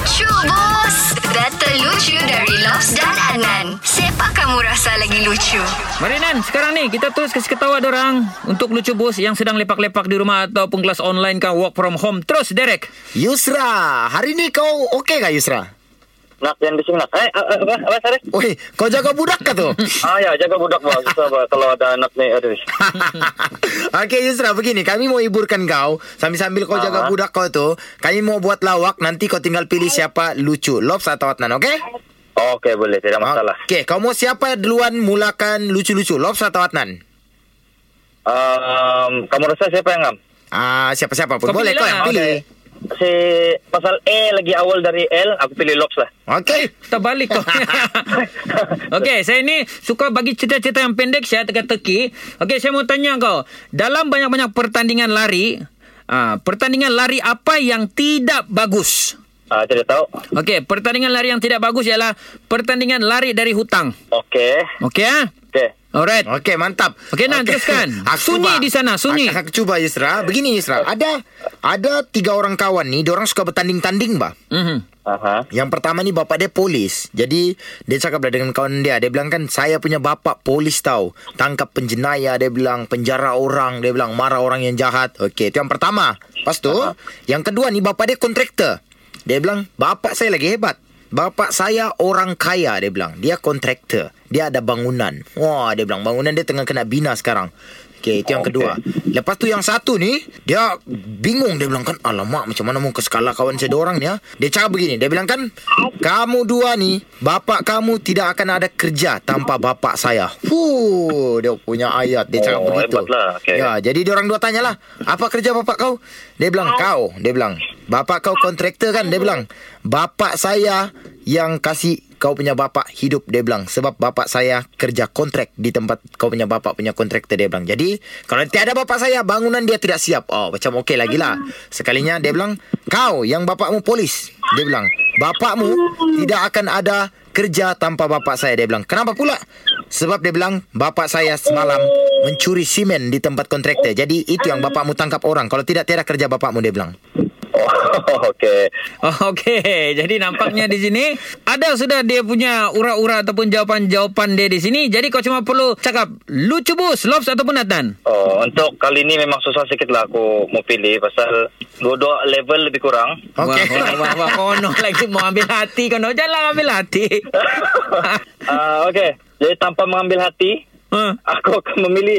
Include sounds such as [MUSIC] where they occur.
Lucu bos Data lucu dari Lobs dan Anan Siapa kamu rasa lagi lucu? Mari Nan, sekarang ni kita terus kasih ketawa orang untuk lucu bos yang sedang lepak-lepak di rumah ataupun kelas online kan work from home. Terus Derek. Yusra, hari ni kau okey kah Yusra? Nak yang di sini nak. Eh, apa, apa, apa sorry? Oi, kau jaga budak kah tu? [LAUGHS] Ah ya, jaga budak bos. Susah bah, kalau ada anak ni. Aduh. [LAUGHS] Okey Yusra, begini. Kami mau hiburkan kau. Sambil-sambil kau jaga Ah. budak kau tu. Kami mau buat lawak. Nanti kau tinggal pilih siapa lucu. Lobs atau Adnan, okey? Okey, boleh. Tidak masalah. Okey, kau mau siapa duluan mulakan lucu-lucu? Lobs atau Adnan? Um, kamu rasa siapa yang ngam? Ah, siapa-siapa pun. Kau Boleh kau lah. yang pilih. Si pasal E lagi awal dari L, aku pilih Lobs lah. Okey. Terbalik kau. [LAUGHS] Okey, saya ni suka bagi cerita-cerita yang pendek saya teka-teki. Okey, saya mau tanya kau. Dalam banyak-banyak pertandingan lari, ah, pertandingan lari apa yang tidak bagus? Ah, tidak tahu. Okey, pertandingan lari yang tidak bagus ialah pertandingan lari dari hutang. Okey. Okey ah? Alright. Okey, mantap. Okey, Nan, teruskan. [LAUGHS] Sunyi di sana, sunyi. Aku, aku cuba Yusra. Begini Yusra, ada ada tiga orang kawan ni, dia orang suka bertanding-tanding, bah. Mhm. Aha. Yang pertama ni bapak dia polis. Jadi dia cakap lah dengan kawan dia. Dia bilang kan saya punya bapak polis tau. Tangkap penjenayah dia bilang. Penjara orang. Dia bilang marah orang yang jahat. Okey itu yang pertama. Lepas tu yang kedua ni bapak dia kontraktor. Dia bilang bapak saya lagi hebat. Bapak saya orang kaya dia bilang. Dia kontraktor. Dia ada bangunan. Wah dia bilang bangunan dia tengah kena bina sekarang. Okey, itu yang Okey. kedua. Lepas tu yang satu ni, dia bingung. Dia bilang kan, alamak macam mana mau ke skala kawan saya dua orang ni ya. Dia cakap begini, dia bilang kan, kamu dua ni, bapak kamu tidak akan ada kerja tanpa bapak saya. Fuh, dia punya ayat. Dia cakap Oh, begitu. hebatlah. Okey. Ya, jadi dia orang dua tanyalah, apa kerja bapak kau? Dia bilang, kau. Dia bilang, bapak kau kontraktor kan? Dia bilang, bapak saya yang kasih kau punya bapak hidup dia bilang. Sebab bapak saya kerja kontrak di tempat kau punya bapak punya kontraktor dia bilang. Jadi kalau tiada bapak saya bangunan dia tidak siap. Oh macam okey lagi lah. Sekalinya dia bilang kau yang bapakmu polis dia bilang. Bapakmu tidak akan ada kerja tanpa bapak saya dia bilang. Kenapa pula? Sebab dia bilang bapak saya semalam mencuri simen di tempat kontraktor. Jadi itu yang bapakmu tangkap orang. Kalau tidak tiada kerja bapakmu dia bilang Oh, [LAUGHS] okey. Oh, Okey, jadi nampaknya di sini ada sudah dia punya ura-ura ataupun jawapan-jawapan dia di sini. Jadi kau cuma perlu cakap lucu bos, Lobs ataupun Nathan. Oh, untuk kali ni memang susah sikit lah aku mau pilih pasal dua-dua level lebih kurang. Okey. Wah, wah, wah, wah, kono lagi mau ambil hati kono. Jangan ambil hati. [LAUGHS] Ah, okey. Jadi tanpa mengambil hati, Huh. aku akan memilih